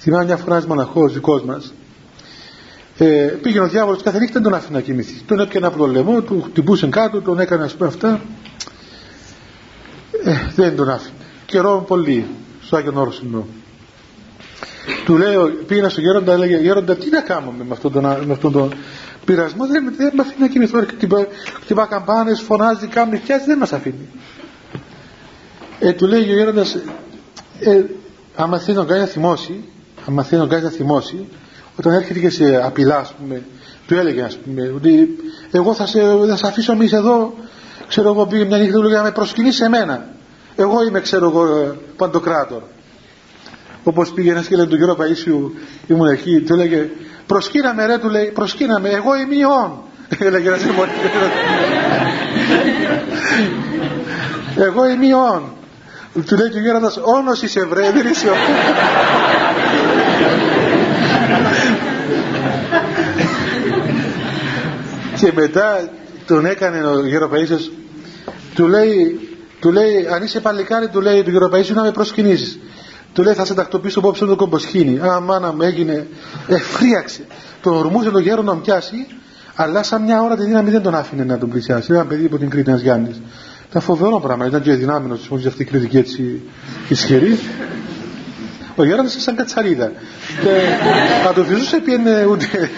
Θυμάμαι μια φορά ένας μοναχός δικός μας. Ε, πήγαινε ο διάβολος κάθε νύχτα δεν τον άφηνε να κοιμηθεί. Τον έπιανε από το λαιμό, του χτυπούσε κάτω, τον έκανε ας πούμε αυτά. Ε, δεν τον άφηνε. Καιρό πολύ, στο Άγιο Όρσινο. Του λέω, πήγαινα στο Γέροντα, έλεγε Γέροντα, τι να κάνουμε με αυτόν τον, με αυτόν τον πειρασμό, δεν, δεν με αφήνει να κοιμηθώ. Χτυπά, χτυπά καμπάνες, φωνάζει, κάνει φτιάζει, δεν μας αφήνει. Ε, του λέει ο Γέροντας, ε, άμα θέλει να κάνει να θυμώσει, άμα θέλει να κάνει να θυμώσει, όταν έρχεται και σε απειλά, ας πούμε, του έλεγε, ας πούμε, ότι εγώ θα σε, θα σε αφήσω εμείς εδώ, ξέρω εγώ, πήγε μια νύχτα, του λέγανε, με προσκυνείς σε μένα. Εγώ είμαι, ξέρω εγώ, παντοκράτορ. Όπως πήγε και λέει του κύριο Παΐσιου, ήμουν εκεί, του έλεγε, προσκύναμε ρε, του λέει, προσκύναμε, εγώ είμαι ιόν. Έλεγε ένας Εγώ είμαι ιόν. Του λέει και ο γέροντας, όνος είσαι βρε, δεν είσαι ο. Και μετά τον έκανε ο Γεροπαΐσιος του λέει, του λέει αν είσαι παλικάρι του λέει του Γεροπαΐσιου να με προσκυνήσεις του λέει θα σε τακτοποιήσω απόψε το κομποσχήνι α μάνα μου έγινε εφρίαξε τον ορμούσε τον γέρο να πιάσει αλλά σαν μια ώρα τη δύναμη δεν τον άφηνε να τον πλησιάσει. Ένα παιδί από την Κρήτη ένας Γιάννης. Ήταν φοβερό πράγμα ήταν και δυνάμενος μόλις αυτή η κριτική έτσι ισχυρή. Ο Γέροντας σαν κατσαρίδα. Και θα το φυσούσε πιένε ούτε